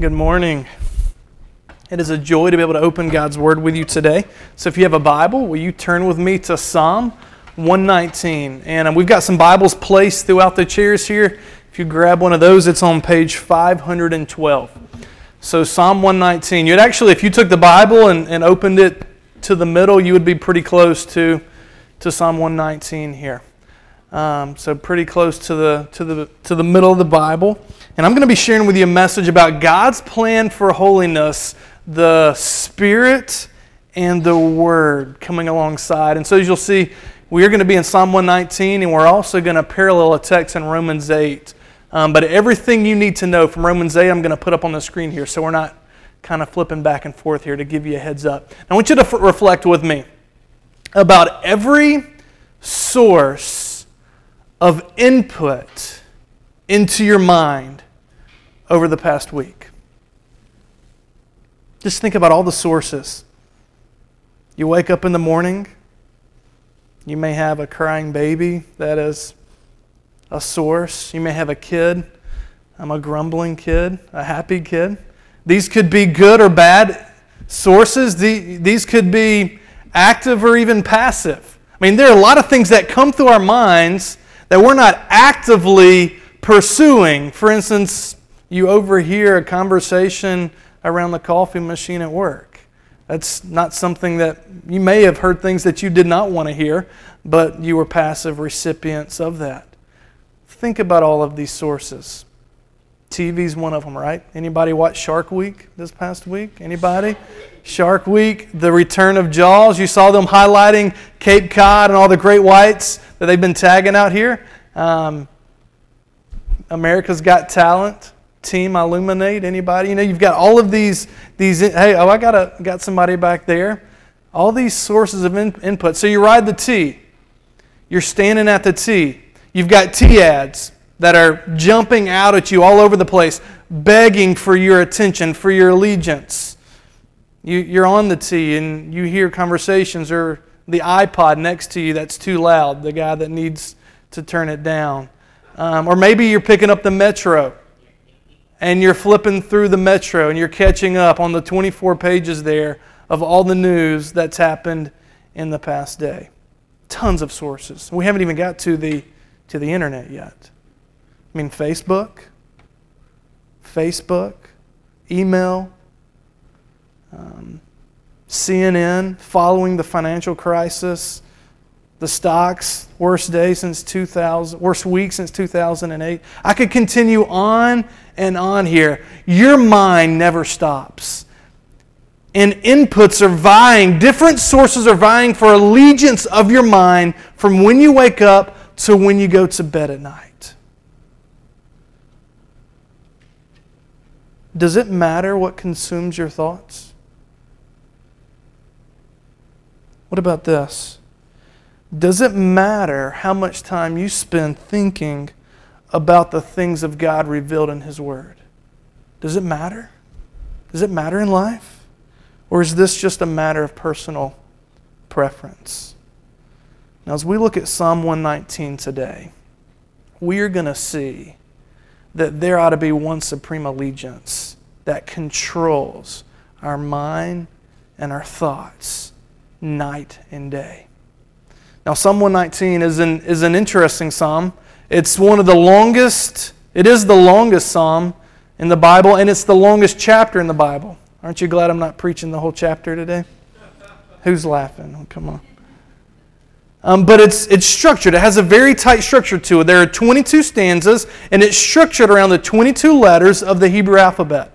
Good morning. It is a joy to be able to open God's Word with you today. So, if you have a Bible, will you turn with me to Psalm 119? And uh, we've got some Bibles placed throughout the chairs here. If you grab one of those, it's on page 512. So, Psalm 119. You'd actually, if you took the Bible and, and opened it to the middle, you would be pretty close to, to Psalm 119 here. Um, so pretty close to the, to, the, to the middle of the Bible. And I'm going to be sharing with you a message about God's plan for holiness, the Spirit and the Word coming alongside. And so as you'll see, we are going to be in Psalm 119, and we're also going to parallel a text in Romans 8. Um, but everything you need to know from Romans 8, I'm going to put up on the screen here, so we're not kind of flipping back and forth here to give you a heads up. I want you to f- reflect with me about every source of input into your mind over the past week. Just think about all the sources. You wake up in the morning, you may have a crying baby that is a source. You may have a kid. I'm a grumbling kid, a happy kid. These could be good or bad sources. These could be active or even passive. I mean, there are a lot of things that come through our minds that we're not actively pursuing. For instance, you overhear a conversation around the coffee machine at work. That's not something that you may have heard things that you did not want to hear, but you were passive recipients of that. Think about all of these sources. TV's one of them, right? Anybody watch Shark Week this past week? Anybody? Shark Week, the return of Jaws. You saw them highlighting Cape Cod and all the great whites that they've been tagging out here. Um, America's Got Talent, Team iLuminate. Anybody? You know, you've got all of these. These. Hey, oh, I got a got somebody back there. All these sources of in, input. So you ride the T. You're standing at the T. You've got T ads that are jumping out at you all over the place, begging for your attention, for your allegiance. You, you're on the T and you hear conversations or the iPod next to you that's too loud, the guy that needs to turn it down. Um, or maybe you're picking up the Metro and you're flipping through the Metro and you're catching up on the 24 pages there of all the news that's happened in the past day. Tons of sources. We haven't even got to the, to the internet yet. I mean, Facebook, Facebook, email, um, CNN, following the financial crisis, the stocks, worst day since 2000, worst week since 2008. I could continue on and on here. Your mind never stops. And inputs are vying, different sources are vying for allegiance of your mind from when you wake up to when you go to bed at night. Does it matter what consumes your thoughts? What about this? Does it matter how much time you spend thinking about the things of God revealed in His Word? Does it matter? Does it matter in life? Or is this just a matter of personal preference? Now, as we look at Psalm 119 today, we are going to see that there ought to be one supreme allegiance that controls our mind and our thoughts night and day. Now, Psalm 119 is an, is an interesting psalm. It's one of the longest, it is the longest psalm in the Bible, and it's the longest chapter in the Bible. Aren't you glad I'm not preaching the whole chapter today? Who's laughing? Oh, come on. Um, but it's, it's structured. It has a very tight structure to it. There are 22 stanzas, and it's structured around the 22 letters of the Hebrew alphabet.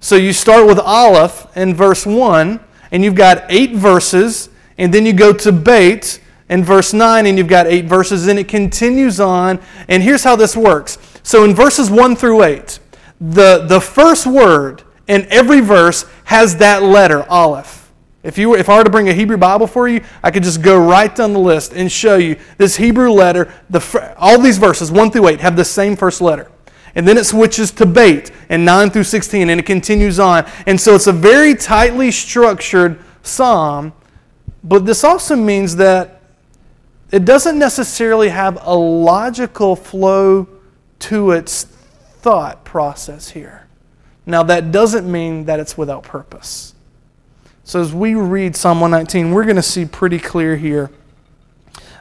So you start with Aleph in verse 1, and you've got eight verses, and then you go to Beit in verse 9, and you've got eight verses, and it continues on. And here's how this works. So in verses 1 through 8, the, the first word in every verse has that letter, Aleph. If, you were, if I were to bring a Hebrew Bible for you, I could just go right down the list and show you this Hebrew letter. The, all these verses, 1 through 8, have the same first letter. And then it switches to Beit in 9 through 16, and it continues on. And so it's a very tightly structured psalm, but this also means that it doesn't necessarily have a logical flow to its thought process here. Now, that doesn't mean that it's without purpose. So, as we read Psalm 119, we're going to see pretty clear here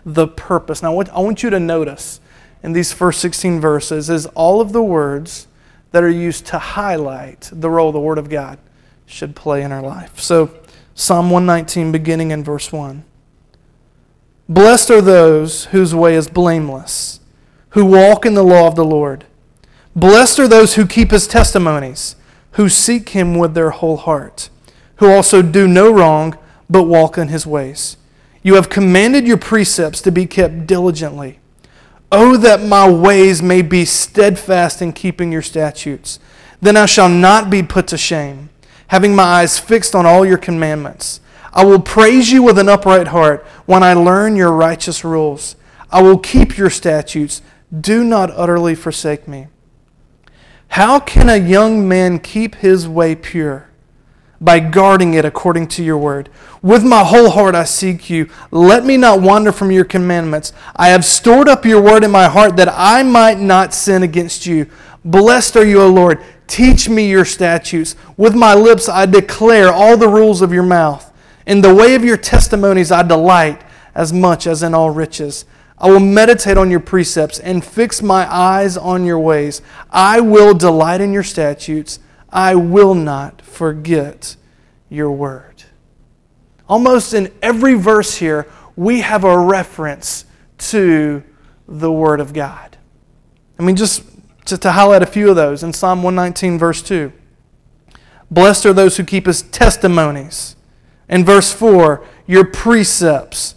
the purpose. Now, I want you to notice in these first 16 verses is all of the words that are used to highlight the role the Word of God should play in our life. So, Psalm 119, beginning in verse 1. Blessed are those whose way is blameless, who walk in the law of the Lord. Blessed are those who keep his testimonies, who seek him with their whole heart, who also do no wrong, but walk in his ways. You have commanded your precepts to be kept diligently. Oh, that my ways may be steadfast in keeping your statutes. Then I shall not be put to shame, having my eyes fixed on all your commandments. I will praise you with an upright heart when I learn your righteous rules. I will keep your statutes. Do not utterly forsake me. How can a young man keep his way pure? By guarding it according to your word. With my whole heart I seek you. Let me not wander from your commandments. I have stored up your word in my heart that I might not sin against you. Blessed are you, O Lord. Teach me your statutes. With my lips I declare all the rules of your mouth. In the way of your testimonies I delight as much as in all riches. I will meditate on your precepts and fix my eyes on your ways. I will delight in your statutes. I will not forget your word. Almost in every verse here, we have a reference to the word of God. I mean, just, just to highlight a few of those in Psalm 119, verse 2. Blessed are those who keep his testimonies. In verse 4, your precepts.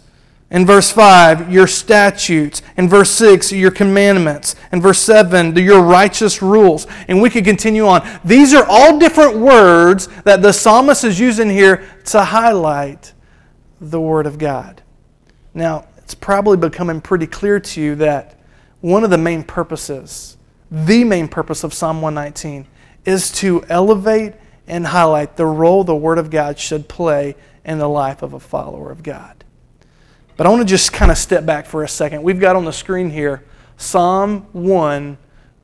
In verse 5, your statutes. In verse 6, your commandments. In verse 7, your righteous rules. And we could continue on. These are all different words that the psalmist is using here to highlight the Word of God. Now, it's probably becoming pretty clear to you that one of the main purposes, the main purpose of Psalm 119, is to elevate and highlight the role the Word of God should play in the life of a follower of God. But I want to just kind of step back for a second. We've got on the screen here Psalm 1,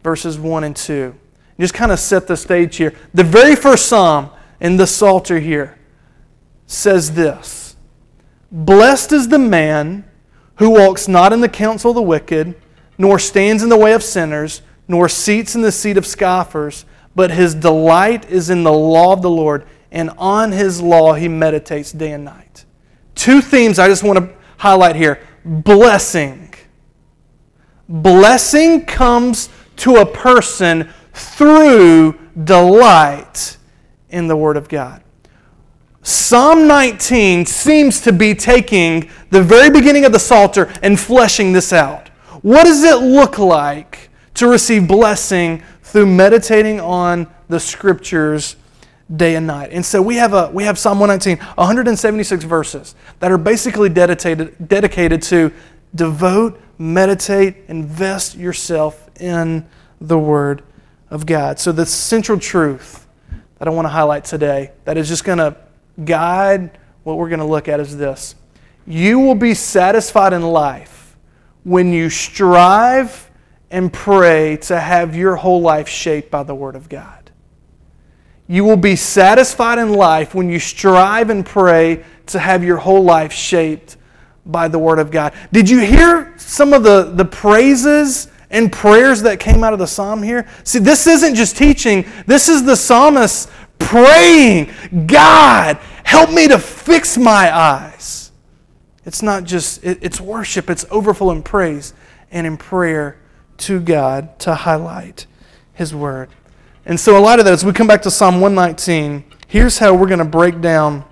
verses 1 and 2. Just kind of set the stage here. The very first psalm in the Psalter here says this Blessed is the man who walks not in the counsel of the wicked, nor stands in the way of sinners, nor seats in the seat of scoffers, but his delight is in the law of the Lord, and on his law he meditates day and night. Two themes I just want to highlight here blessing. Blessing comes to a person through delight in the Word of God. Psalm 19 seems to be taking the very beginning of the Psalter and fleshing this out. What does it look like to receive blessing through meditating on the Scriptures day and night. And so we have, a, we have Psalm 119, 176 verses that are basically dedicated, dedicated to devote, meditate, invest yourself in the Word of God. So the central truth that I want to highlight today that is just going to guide what we're going to look at is this. You will be satisfied in life when you strive and pray to have your whole life shaped by the Word of God. You will be satisfied in life when you strive and pray to have your whole life shaped by the Word of God. Did you hear some of the, the praises and prayers that came out of the psalm here? See, this isn't just teaching, this is the psalmist praying, God, help me to fix my eyes. It's not just, it, it's worship, it's overflowing praise and in prayer to God to highlight His Word. And so, a lot of that, as we come back to Psalm 119, here's how we're going to break down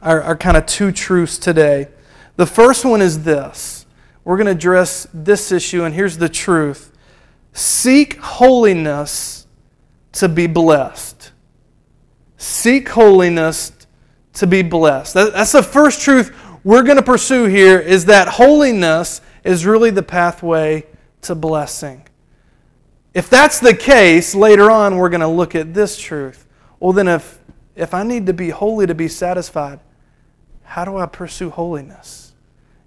our, our kind of two truths today. The first one is this we're going to address this issue, and here's the truth seek holiness to be blessed. Seek holiness to be blessed. That, that's the first truth we're going to pursue here is that holiness is really the pathway to blessing. If that's the case, later on we're going to look at this truth. Well, then, if, if I need to be holy to be satisfied, how do I pursue holiness?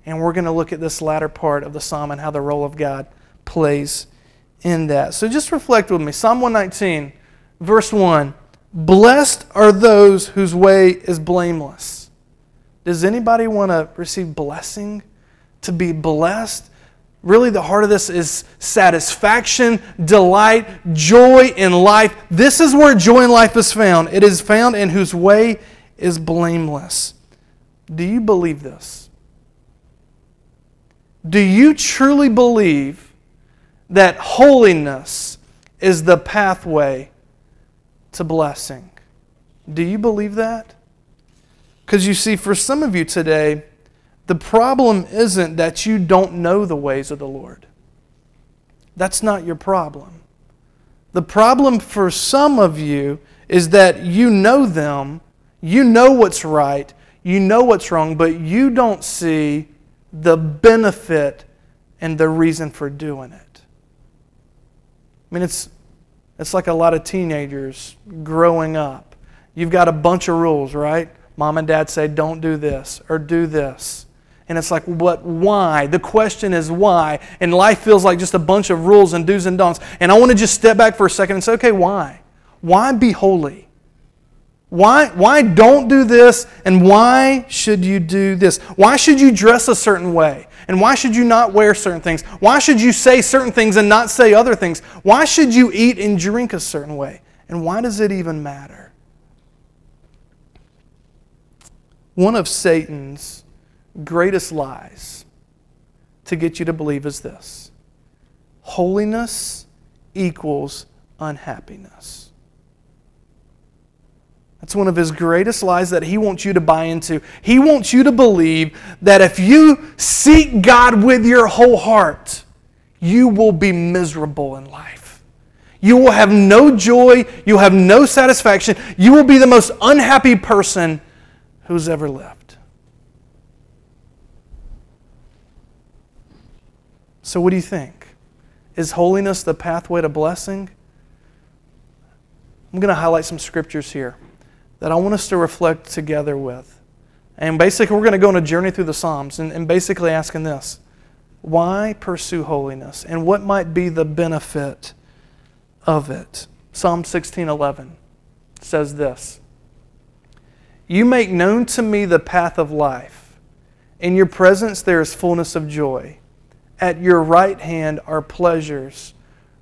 And we're going to look at this latter part of the psalm and how the role of God plays in that. So just reflect with me. Psalm 119, Verse 1 Blessed are those whose way is blameless. Does anybody want to receive blessing? To be blessed? Really, the heart of this is satisfaction, delight, joy in life. This is where joy in life is found. It is found in whose way is blameless. Do you believe this? Do you truly believe that holiness is the pathway to blessing? Do you believe that? Because you see, for some of you today, the problem isn't that you don't know the ways of the Lord. That's not your problem. The problem for some of you is that you know them, you know what's right, you know what's wrong, but you don't see the benefit and the reason for doing it. I mean, it's, it's like a lot of teenagers growing up. You've got a bunch of rules, right? Mom and dad say, don't do this or do this. And it's like, what, why? The question is why. And life feels like just a bunch of rules and do's and don'ts. And I want to just step back for a second and say, okay, why? Why be holy? Why, why don't do this and why should you do this? Why should you dress a certain way? And why should you not wear certain things? Why should you say certain things and not say other things? Why should you eat and drink a certain way? And why does it even matter? One of Satan's greatest lies to get you to believe is this holiness equals unhappiness. That's one of his greatest lies that he wants you to buy into. He wants you to believe that if you seek God with your whole heart, you will be miserable in life. You will have no joy. You'll have no satisfaction. You will be the most unhappy person who's ever lived. So, what do you think? Is holiness the pathway to blessing? I'm going to highlight some scriptures here that I want us to reflect together with. And basically, we're going to go on a journey through the Psalms and, and basically asking this why pursue holiness? And what might be the benefit of it? Psalm 16:11 says this You make known to me the path of life. In your presence there is fullness of joy. At your right hand are pleasures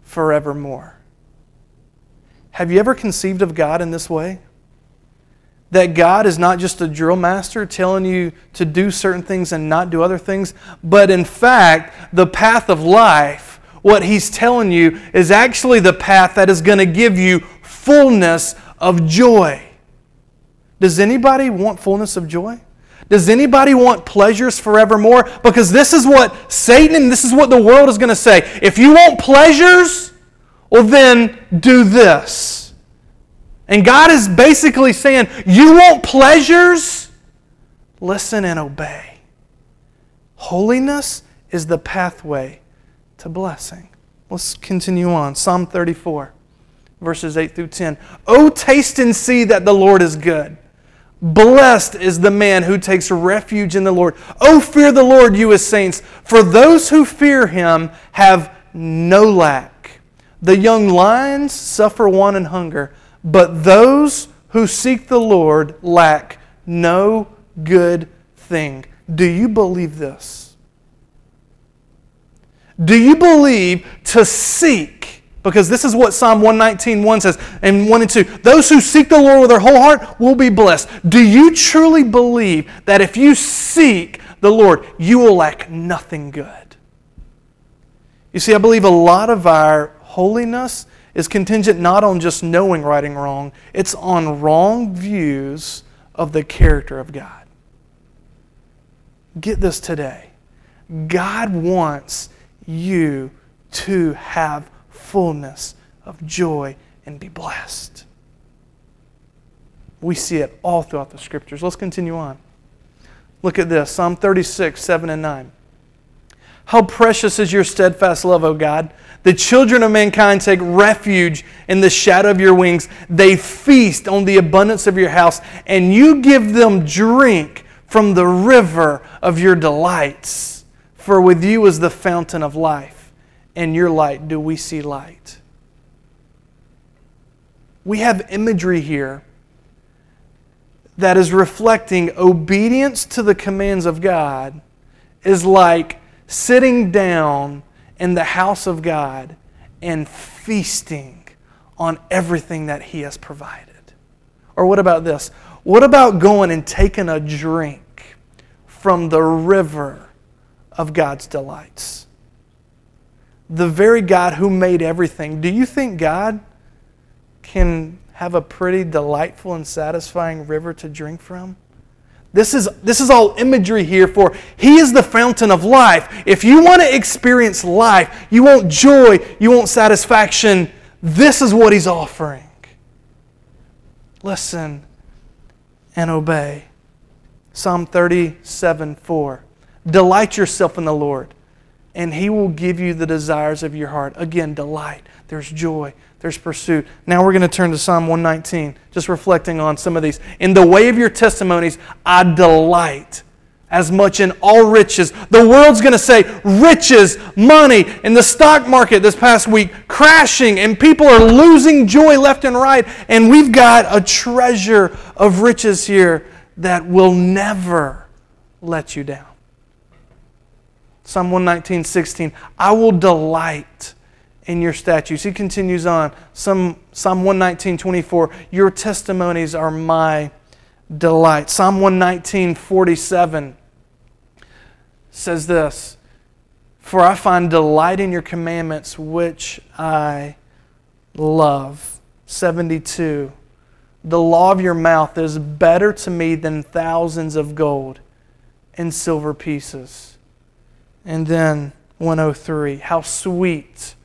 forevermore. Have you ever conceived of God in this way? That God is not just a drill master telling you to do certain things and not do other things, but in fact, the path of life, what He's telling you, is actually the path that is going to give you fullness of joy. Does anybody want fullness of joy? Does anybody want pleasures forevermore? Because this is what Satan this is what the world is going to say. If you want pleasures, well, then do this. And God is basically saying, You want pleasures? Listen and obey. Holiness is the pathway to blessing. Let's continue on. Psalm 34, verses 8 through 10. Oh, taste and see that the Lord is good. Blessed is the man who takes refuge in the Lord. Oh, fear the Lord, you his saints, for those who fear him have no lack. The young lions suffer want and hunger, but those who seek the Lord lack no good thing. Do you believe this? Do you believe to seek because this is what Psalm 119 1 says, and 1 and 2. Those who seek the Lord with their whole heart will be blessed. Do you truly believe that if you seek the Lord, you will lack nothing good? You see, I believe a lot of our holiness is contingent not on just knowing right and wrong, it's on wrong views of the character of God. Get this today. God wants you to have fullness of joy and be blessed. We see it all throughout the scriptures. Let's continue on. Look at this Psalm 36, 7 and 9. How precious is your steadfast love, O God. The children of mankind take refuge in the shadow of your wings. They feast on the abundance of your house, and you give them drink from the river of your delights. For with you is the fountain of life in your light do we see light? we have imagery here that is reflecting obedience to the commands of God is like sitting down in the house of God and feasting on everything that He has provided. Or what about this? What about going and taking a drink from the river of God's delights? The very God who made everything. Do you think God can have a pretty delightful and satisfying river to drink from? This is, this is all imagery here for He is the fountain of life. If you want to experience life, you want joy, you want satisfaction, this is what He's offering. Listen and obey. Psalm 37 4. Delight yourself in the Lord, and He will give you the desires of your heart. Again, delight. There's joy, there's pursuit. Now we're going to turn to Psalm 119, just reflecting on some of these. In the way of your testimonies, I delight as much in all riches. The world's going to say riches, money, in the stock market this past week crashing, and people are losing joy left and right. And we've got a treasure of riches here that will never let you down. Psalm 119, 16. I will delight in your statutes. He continues on. Psalm, Psalm 119, 24. Your testimonies are my delight. Psalm 119, 47 says this For I find delight in your commandments, which I love. 72. The law of your mouth is better to me than thousands of gold and silver pieces. And then 103. How sweet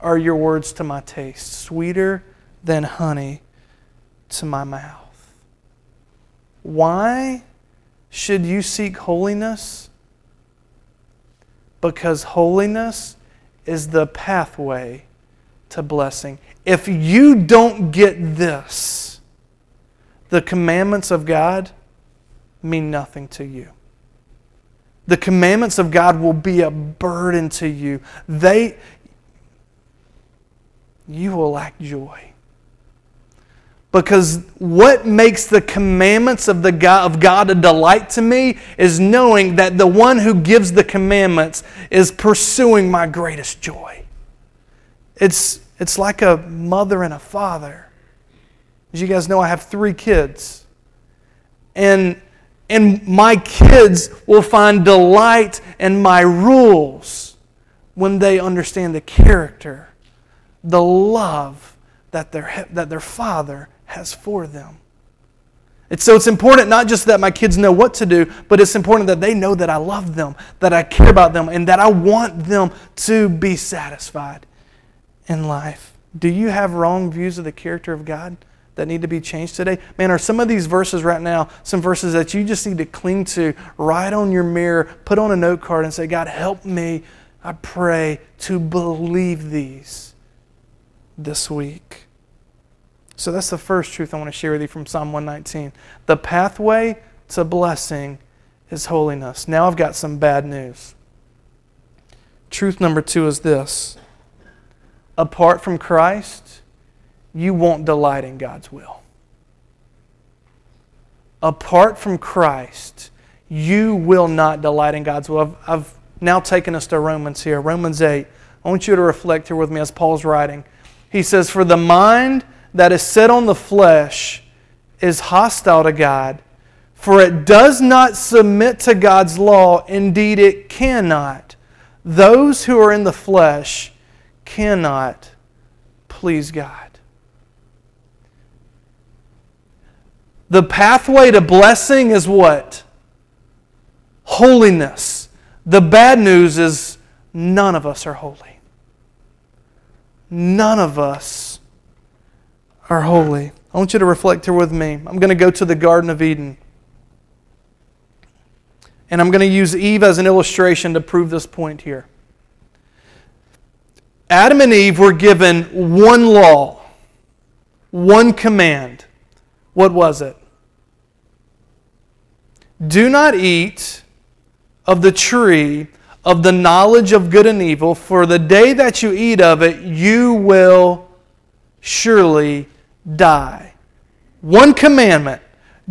are your words to my taste, sweeter than honey to my mouth. Why should you seek holiness? because holiness is the pathway to blessing. If you don't get this, the commandments of God mean nothing to you. The commandments of God will be a burden to you. They you will lack joy. Because what makes the commandments of, the God, of God a delight to me is knowing that the one who gives the commandments is pursuing my greatest joy. It's, it's like a mother and a father. As you guys know, I have three kids. And, and my kids will find delight in my rules when they understand the character, the love that their, that their father has for them. And so it's important not just that my kids know what to do, but it's important that they know that I love them, that I care about them, and that I want them to be satisfied in life. Do you have wrong views of the character of God that need to be changed today? Man, are some of these verses right now some verses that you just need to cling to, write on your mirror, put on a note card, and say, God, help me, I pray, to believe these this week? So that's the first truth I want to share with you from Psalm 119. The pathway to blessing is holiness. Now I've got some bad news. Truth number two is this apart from Christ, you won't delight in God's will. Apart from Christ, you will not delight in God's will. I've, I've now taken us to Romans here. Romans 8. I want you to reflect here with me as Paul's writing. He says, For the mind that is set on the flesh is hostile to God, for it does not submit to God's law. Indeed, it cannot. Those who are in the flesh cannot please God. The pathway to blessing is what? Holiness. The bad news is none of us are holy. None of us are holy. I want you to reflect here with me. I'm going to go to the Garden of Eden. And I'm going to use Eve as an illustration to prove this point here. Adam and Eve were given one law, one command. What was it? Do not eat of the tree of the knowledge of good and evil, for the day that you eat of it, you will surely die. One commandment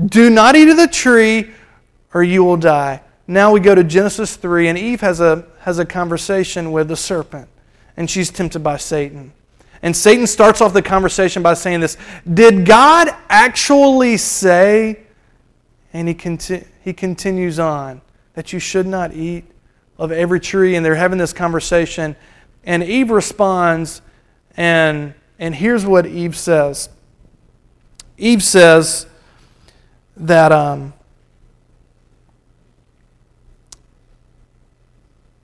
do not eat of the tree, or you will die. Now we go to Genesis 3, and Eve has a, has a conversation with the serpent, and she's tempted by Satan. And Satan starts off the conversation by saying this Did God actually say, and he, conti- he continues on, that you should not eat of every tree? And they're having this conversation, and Eve responds, and, and here's what Eve says Eve says that. Um,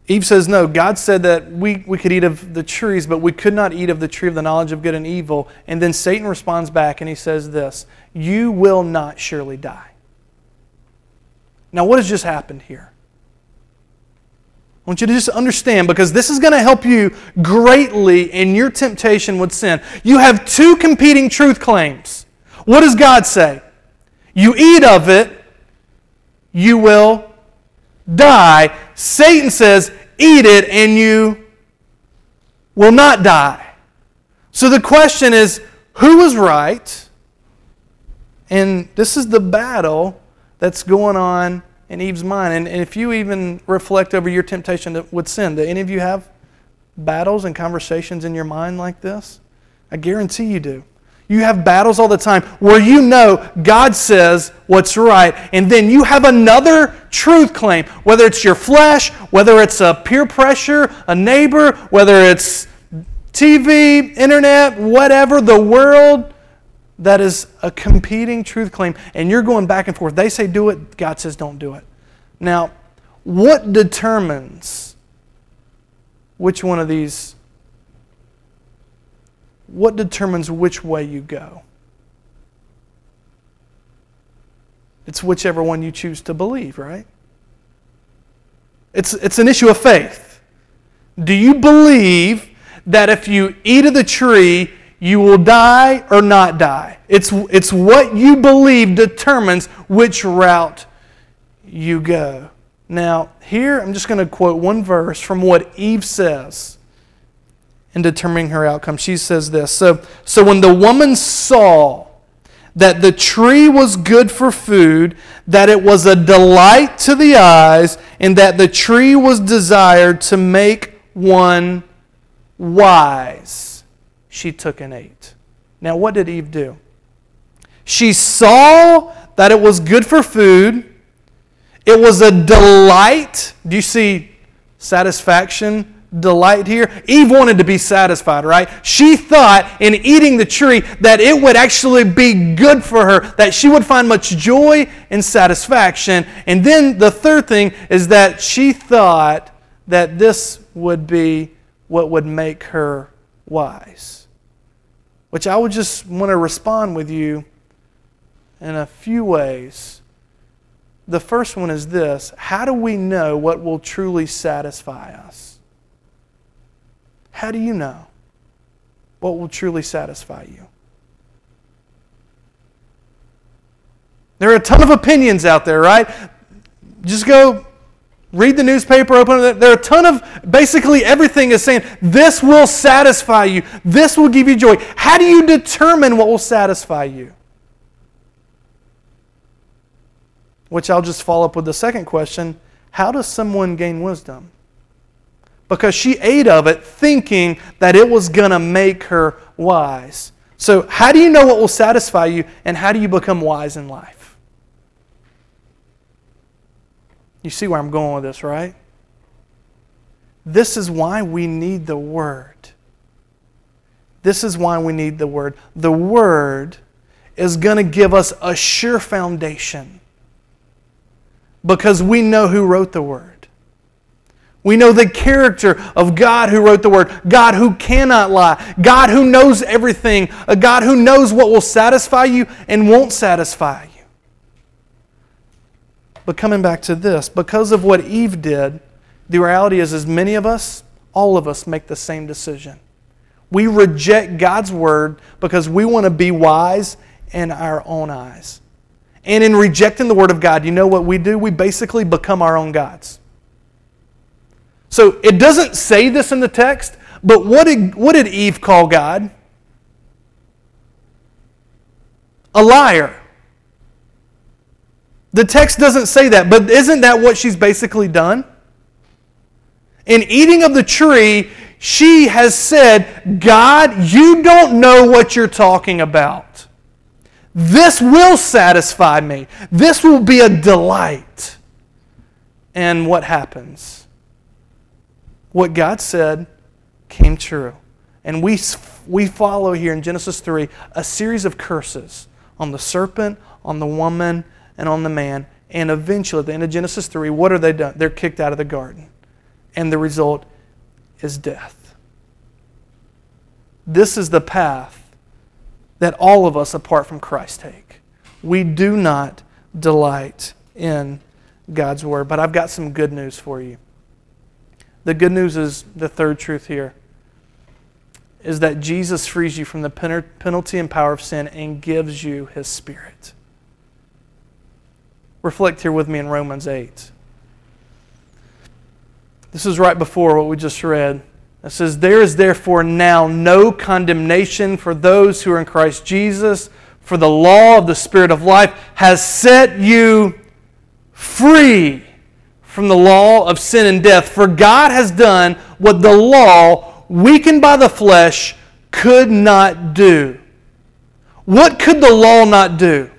Eve says, No, God said that we, we could eat of the trees, but we could not eat of the tree of the knowledge of good and evil. And then Satan responds back and he says this You will not surely die. Now, what has just happened here? I want you to just understand because this is going to help you greatly in your temptation with sin. You have two competing truth claims. What does God say? You eat of it, you will die. Satan says, Eat it and you will not die. So the question is who was right? And this is the battle that's going on in Eve's mind. And, and if you even reflect over your temptation with sin, do any of you have battles and conversations in your mind like this? I guarantee you do. You have battles all the time where you know God says what's right, and then you have another truth claim, whether it's your flesh, whether it's a peer pressure, a neighbor, whether it's TV, internet, whatever, the world, that is a competing truth claim, and you're going back and forth. They say do it, God says don't do it. Now, what determines which one of these, what determines which way you go? It's whichever one you choose to believe, right? It's, it's an issue of faith. Do you believe that if you eat of the tree, you will die or not die. It's, it's what you believe determines which route you go. Now, here I'm just going to quote one verse from what Eve says in determining her outcome. She says this So, so when the woman saw that the tree was good for food, that it was a delight to the eyes, and that the tree was desired to make one wise she took and ate. Now, what did Eve do? She saw that it was good for food. It was a delight. Do you see satisfaction, delight here? Eve wanted to be satisfied, right? She thought in eating the tree that it would actually be good for her, that she would find much joy and satisfaction. And then the third thing is that she thought that this would be what would make her wise which I would just want to respond with you in a few ways. The first one is this How do we know what will truly satisfy us? How do you know what will truly satisfy you? There are a ton of opinions out there, right? Just go read the newspaper, open it. There are a ton of basically everything is saying this will satisfy you. This will give you joy. How do you determine what will satisfy you? Which I'll just follow up with the second question How does someone gain wisdom? Because she ate of it thinking that it was going to make her wise. So, how do you know what will satisfy you, and how do you become wise in life? You see where I'm going with this, right? This is why we need the Word. This is why we need the Word. The Word is going to give us a sure foundation because we know who wrote the Word. We know the character of God who wrote the Word, God who cannot lie, God who knows everything, a God who knows what will satisfy you and won't satisfy you. But coming back to this, because of what Eve did, the reality is, as many of us, all of us make the same decision. We reject God's word because we want to be wise in our own eyes. And in rejecting the word of God, you know what we do? We basically become our own gods. So it doesn't say this in the text, but what did, what did Eve call God? a liar. The text doesn't say that, but isn't that what she's basically done? In eating of the tree, she has said, God, you don't know what you're talking about. This will satisfy me. This will be a delight. And what happens? What God said came true. And we, we follow here in Genesis 3 a series of curses on the serpent, on the woman, and on the man. And eventually, at the end of Genesis 3, what are they done? They're kicked out of the garden. And the result is death. This is the path that all of us, apart from Christ, take. We do not delight in God's Word. But I've got some good news for you. The good news is the third truth here is that Jesus frees you from the penalty and power of sin and gives you his spirit. Reflect here with me in Romans 8. This is right before what we just read. It says, There is therefore now no condemnation for those who are in Christ Jesus, for the law of the Spirit of life has set you free from the law of sin and death. For God has done what the law weakened by the flesh, could not do. What could the law not do?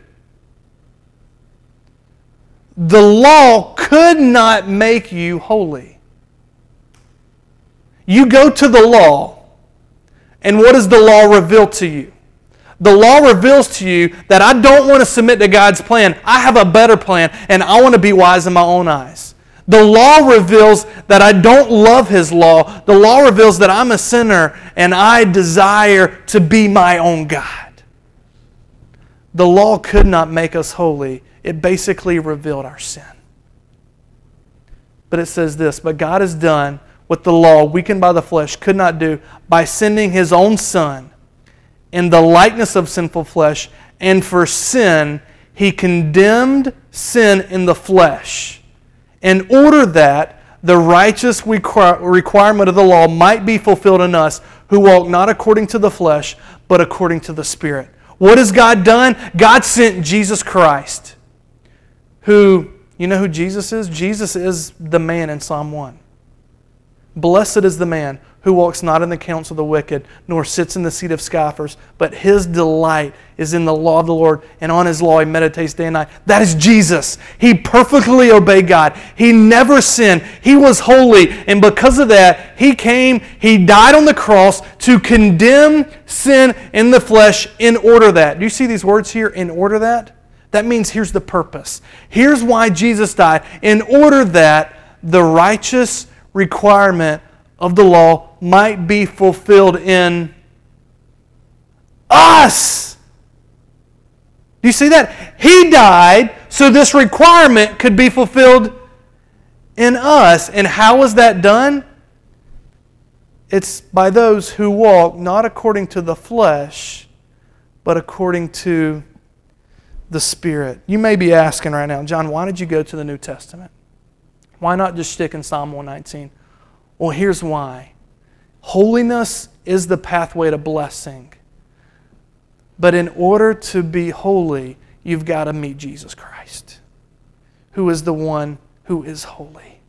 The law could not make you holy. You go to the law, and what does the law reveal to you? The law reveals to you that I don't want to submit to God's plan. I have a better plan, and I want to be wise in my own eyes. The law reveals that I don't love His law. The law reveals that I'm a sinner and I desire to be my own God. The law could not make us holy, it basically revealed our sin. But it says this But God has done what the law, weakened by the flesh, could not do by sending His own Son in the likeness of sinful flesh, and for sin, He condemned sin in the flesh in order that the righteous requirement of the law might be fulfilled in us who walk not according to the flesh, but according to the Spirit. What has God done? God sent Jesus Christ, who, you know who Jesus is? Jesus is the man in Psalm 1. Blessed is the man who walks not in the counsel of the wicked, nor sits in the seat of scoffers, but his delight is in the law of the Lord, and on his law he meditates day and night. That is Jesus. He perfectly obeyed God. He never sinned. He was holy, and because of that, he came, he died on the cross to condemn sin in the flesh in order that. Do you see these words here? In order that? That means here's the purpose. Here's why Jesus died. In order that the righteous requirement of the law might be fulfilled in us. Do you see that? He died so this requirement could be fulfilled in us. And how was that done? It's by those who walk not according to the flesh, but according to the Spirit. You may be asking right now, John, why did you go to the New Testament? Why not just stick in Psalm 119? Well, here's why holiness is the pathway to blessing. But in order to be holy, you've got to meet Jesus Christ, who is the one who is holy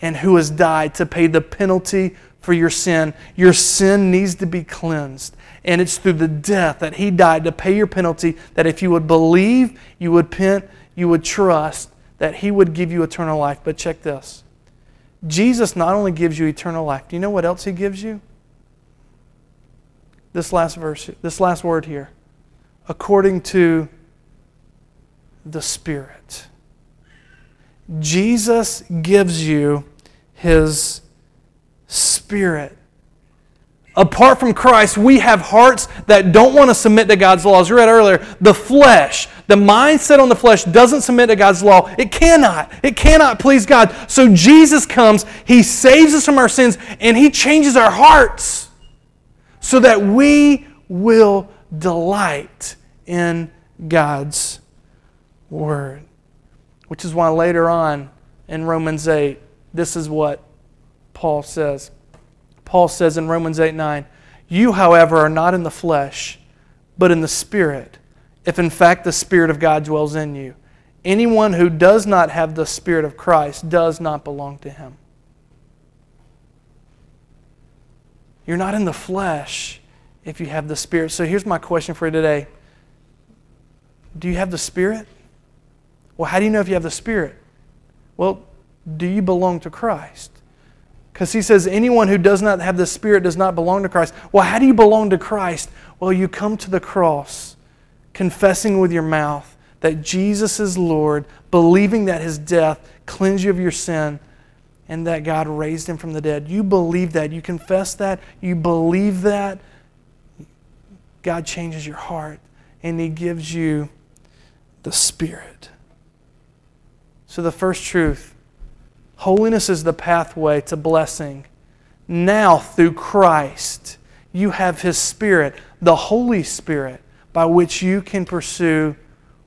and who has died to pay the penalty for your sin. Your sin needs to be cleansed. And it's through the death that He died to pay your penalty, that if you would believe, you would repent, you would trust, that He would give you eternal life. But check this Jesus not only gives you eternal life, do you know what else He gives you? This last verse, this last word here. According to the Spirit. Jesus gives you His Spirit. Apart from Christ, we have hearts that don't want to submit to God's laws. We read earlier, the flesh, the mindset on the flesh doesn't submit to God's law. It cannot. It cannot please God. So Jesus comes, He saves us from our sins, and He changes our hearts so that we will delight in God's Word. Which is why later on in Romans 8, this is what Paul says. Paul says in Romans 8 9, You, however, are not in the flesh, but in the Spirit, if in fact the Spirit of God dwells in you. Anyone who does not have the Spirit of Christ does not belong to him. You're not in the flesh if you have the Spirit. So here's my question for you today Do you have the Spirit? Well, how do you know if you have the Spirit? Well, do you belong to Christ? Because he says, anyone who does not have the Spirit does not belong to Christ. Well, how do you belong to Christ? Well, you come to the cross, confessing with your mouth that Jesus is Lord, believing that his death cleansed you of your sin, and that God raised him from the dead. You believe that. You confess that. You believe that. God changes your heart, and he gives you the Spirit. So, the first truth holiness is the pathway to blessing. Now, through Christ, you have His Spirit, the Holy Spirit, by which you can pursue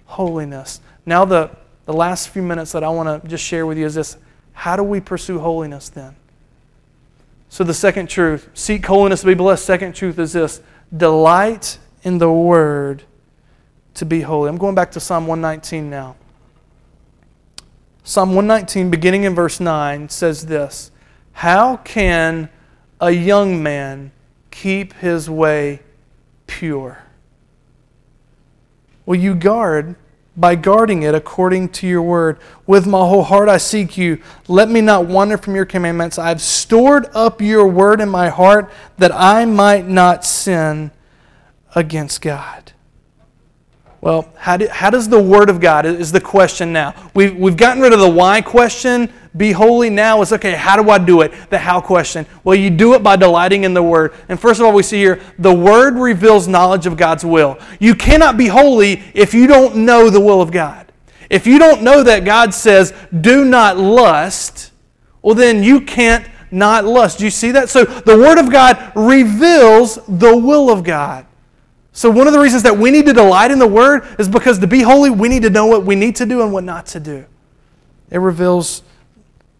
holiness. Now, the, the last few minutes that I want to just share with you is this how do we pursue holiness then? So, the second truth seek holiness to be blessed. Second truth is this delight in the Word to be holy. I'm going back to Psalm 119 now. Psalm 119, beginning in verse 9, says this How can a young man keep his way pure? Will you guard by guarding it according to your word? With my whole heart I seek you. Let me not wander from your commandments. I've stored up your word in my heart that I might not sin against God. Well, how, do, how does the Word of God, is the question now. We've, we've gotten rid of the why question, be holy. Now is okay, how do I do it? The how question. Well, you do it by delighting in the Word. And first of all, we see here, the Word reveals knowledge of God's will. You cannot be holy if you don't know the will of God. If you don't know that God says, do not lust, well, then you can't not lust. Do you see that? So the Word of God reveals the will of God. So, one of the reasons that we need to delight in the Word is because to be holy, we need to know what we need to do and what not to do. It reveals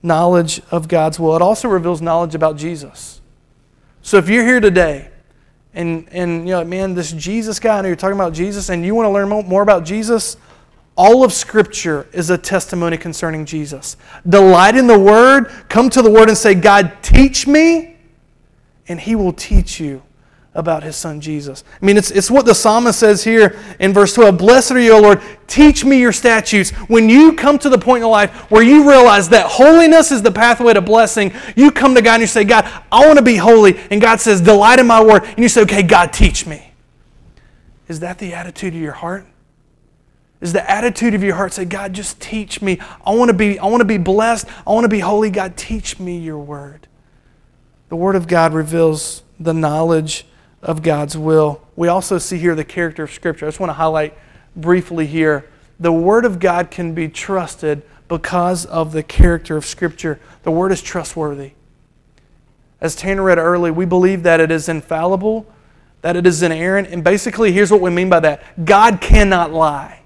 knowledge of God's will, it also reveals knowledge about Jesus. So, if you're here today and, and you know, man, this Jesus guy, I know you're talking about Jesus, and you want to learn more about Jesus, all of Scripture is a testimony concerning Jesus. Delight in the Word, come to the Word and say, God, teach me, and He will teach you about his son Jesus. I mean, it's, it's what the psalmist says here in verse 12 Blessed are you, O Lord, teach me your statutes. When you come to the point in life where you realize that holiness is the pathway to blessing, you come to God and you say, God, I want to be holy. And God says, Delight in my word. And you say, Okay, God, teach me. Is that the attitude of your heart? Is the attitude of your heart say, God, just teach me. I want to be, I want to be blessed. I want to be holy. God, teach me your word. The word of God reveals the knowledge of God's will. We also see here the character of Scripture. I just want to highlight briefly here the Word of God can be trusted because of the character of Scripture. The Word is trustworthy. As Tanner read earlier, we believe that it is infallible, that it is inerrant, and basically, here's what we mean by that God cannot lie,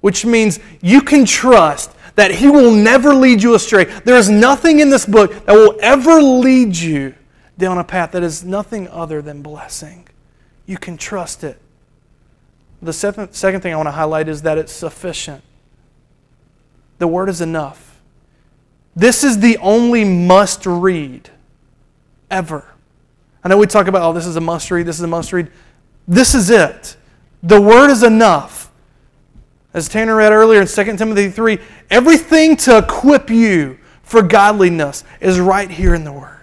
which means you can trust that He will never lead you astray. There is nothing in this book that will ever lead you down a path that is nothing other than blessing. You can trust it. The second, second thing I want to highlight is that it's sufficient. The Word is enough. This is the only must read ever. I know we talk about, oh, this is a must read, this is a must read. This is it. The Word is enough. As Tanner read earlier in 2 Timothy 3, everything to equip you for godliness is right here in the Word.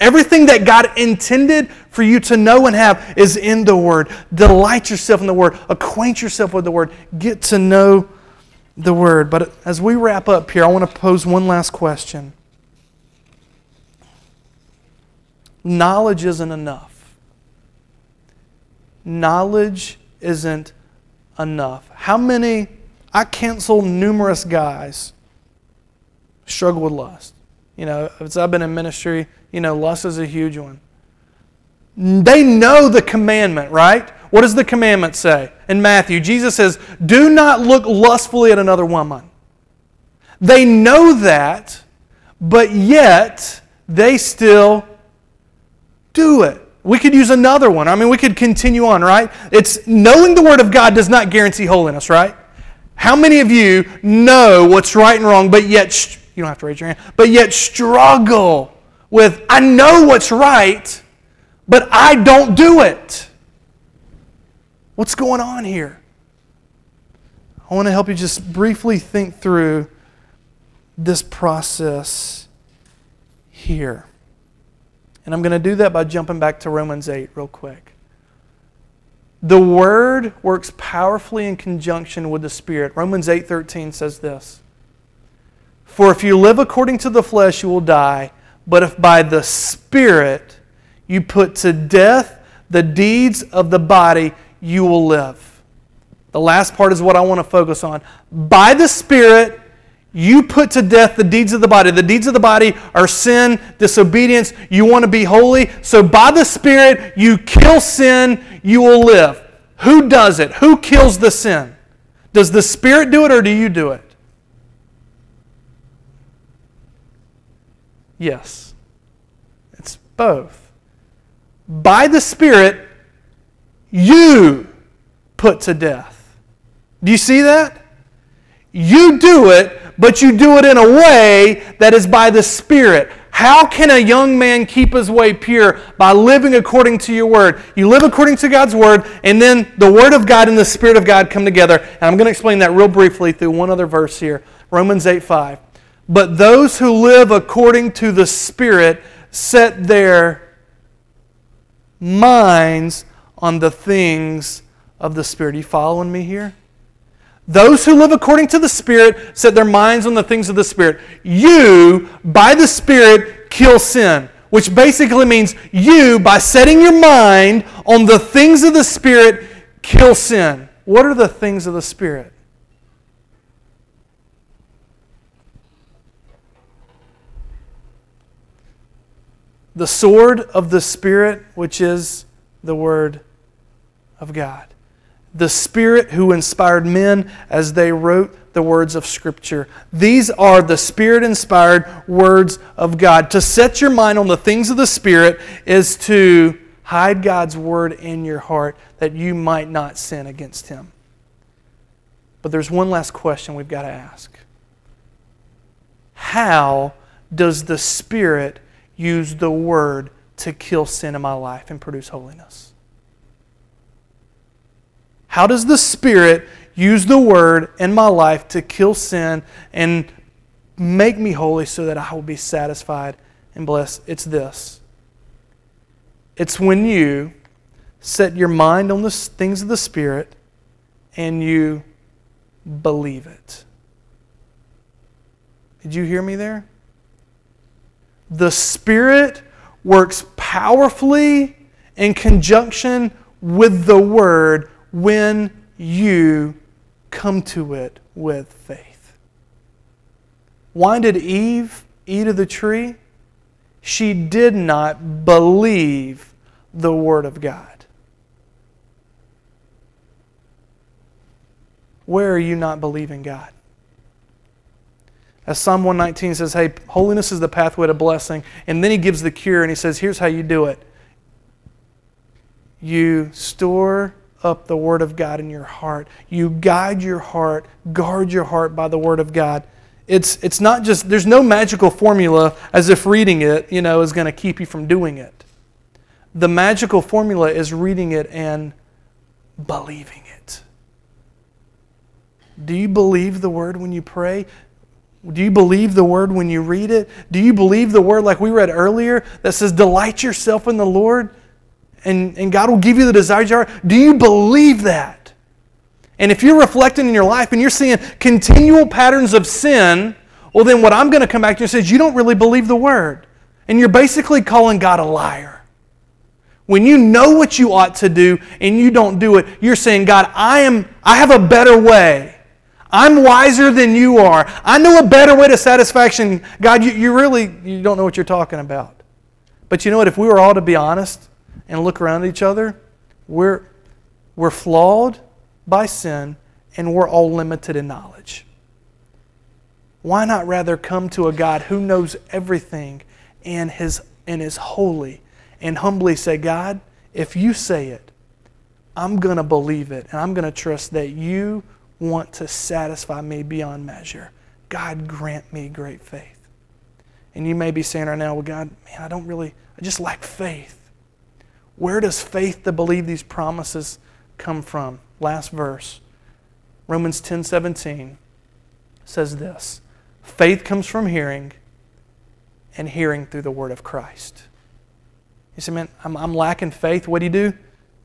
Everything that God intended for you to know and have is in the Word. Delight yourself in the Word. Acquaint yourself with the Word. Get to know the Word. But as we wrap up here, I want to pose one last question. Knowledge isn't enough. Knowledge isn't enough. How many, I cancel numerous guys struggle with lust. You know, as I've been in ministry, you know, lust is a huge one. They know the commandment, right? What does the commandment say? In Matthew, Jesus says, Do not look lustfully at another woman. They know that, but yet they still do it. We could use another one. I mean, we could continue on, right? It's knowing the Word of God does not guarantee holiness, right? How many of you know what's right and wrong, but yet, you don't have to raise your hand, but yet struggle with, I know what's right, but I don't do it? What's going on here? I want to help you just briefly think through this process here. And I'm going to do that by jumping back to Romans 8 real quick. The word works powerfully in conjunction with the spirit. Romans 8:13 says this. For if you live according to the flesh you will die, but if by the spirit you put to death the deeds of the body, you will live. The last part is what I want to focus on. By the spirit you put to death the deeds of the body. The deeds of the body are sin, disobedience. You want to be holy. So by the Spirit, you kill sin, you will live. Who does it? Who kills the sin? Does the Spirit do it or do you do it? Yes. It's both. By the Spirit, you put to death. Do you see that? You do it but you do it in a way that is by the Spirit. How can a young man keep his way pure? By living according to your word. You live according to God's word, and then the word of God and the Spirit of God come together. And I'm going to explain that real briefly through one other verse here Romans 8 5. But those who live according to the Spirit set their minds on the things of the Spirit. Are you following me here? Those who live according to the Spirit set their minds on the things of the Spirit. You, by the Spirit, kill sin, which basically means you, by setting your mind on the things of the Spirit, kill sin. What are the things of the Spirit? The sword of the Spirit, which is the Word of God the Spirit who inspired men as they wrote the words of Scripture. These are the Spirit inspired words of God. To set your mind on the things of the Spirit is to hide God's Word in your heart that you might not sin against Him. But there's one last question we've got to ask How does the Spirit use the Word to kill sin in my life and produce holiness? How does the Spirit use the Word in my life to kill sin and make me holy so that I will be satisfied and blessed? It's this it's when you set your mind on the things of the Spirit and you believe it. Did you hear me there? The Spirit works powerfully in conjunction with the Word when you come to it with faith. Why did Eve eat of the tree? She did not believe the Word of God. Where are you not believing God? As Psalm 119 says, hey, holiness is the pathway to blessing. And then he gives the cure and he says, here's how you do it. You store up the Word of God in your heart. You guide your heart, guard your heart by the Word of God. It's, it's not just, there's no magical formula as if reading it, you know, is going to keep you from doing it. The magical formula is reading it and believing it. Do you believe the Word when you pray? Do you believe the word when you read it? Do you believe the word like we read earlier that says, Delight yourself in the Lord? and, and God will give you the desires of. Do you believe that? And if you're reflecting in your life and you're seeing continual patterns of sin, well, then what I'm going to come back to is you don't really believe the word. And you're basically calling God a liar. When you know what you ought to do and you don't do it, you're saying, God, I am I have a better way. I'm wiser than you are. I know a better way to satisfaction. God, you, you really you don't know what you're talking about. But you know what? If we were all to be honest, and look around at each other, we're, we're flawed by sin and we're all limited in knowledge. Why not rather come to a God who knows everything and, his, and is holy and humbly say, God, if you say it, I'm going to believe it, and I'm going to trust that you want to satisfy me beyond measure. God, grant me great faith. And you may be saying right now, well, God, man, I don't really, I just lack faith. Where does faith to believe these promises come from? Last verse. Romans 10 17 says this Faith comes from hearing, and hearing through the word of Christ. You say, man, I'm, I'm lacking faith. What do you do?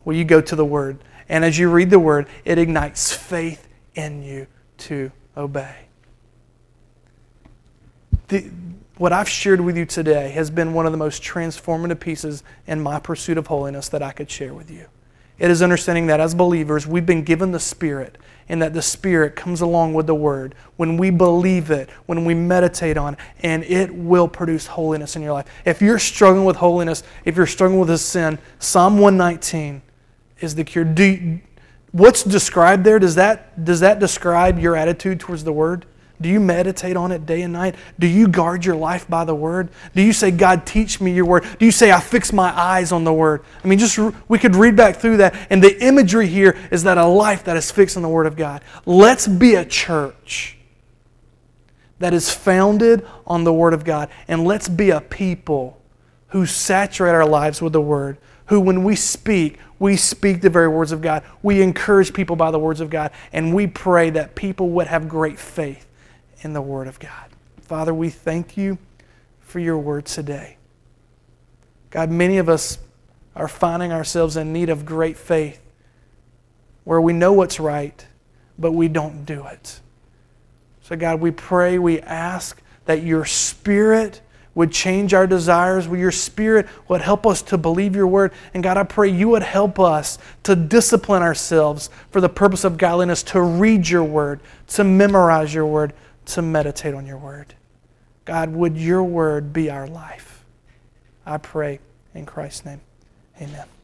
Well, you go to the word. And as you read the word, it ignites faith in you to obey. The, what I've shared with you today has been one of the most transformative pieces in my pursuit of holiness that I could share with you. It is understanding that as believers, we've been given the Spirit, and that the Spirit comes along with the Word when we believe it, when we meditate on it, and it will produce holiness in your life. If you're struggling with holiness, if you're struggling with a sin, Psalm 119 is the cure. Do, what's described there, does that, does that describe your attitude towards the Word? Do you meditate on it day and night? Do you guard your life by the Word? Do you say, God, teach me your Word? Do you say, I fix my eyes on the Word? I mean, just we could read back through that, and the imagery here is that a life that is fixed on the Word of God. Let's be a church that is founded on the Word of God, and let's be a people who saturate our lives with the Word, who, when we speak, we speak the very words of God. We encourage people by the words of God, and we pray that people would have great faith in the Word of God. Father, we thank you for your word today. God, many of us are finding ourselves in need of great faith where we know what's right, but we don't do it. So, God, we pray, we ask that your Spirit would change our desires, where your Spirit would help us to believe your word. And God, I pray you would help us to discipline ourselves for the purpose of godliness, to read your word, to memorize your word, to meditate on your word. God, would your word be our life? I pray in Christ's name. Amen.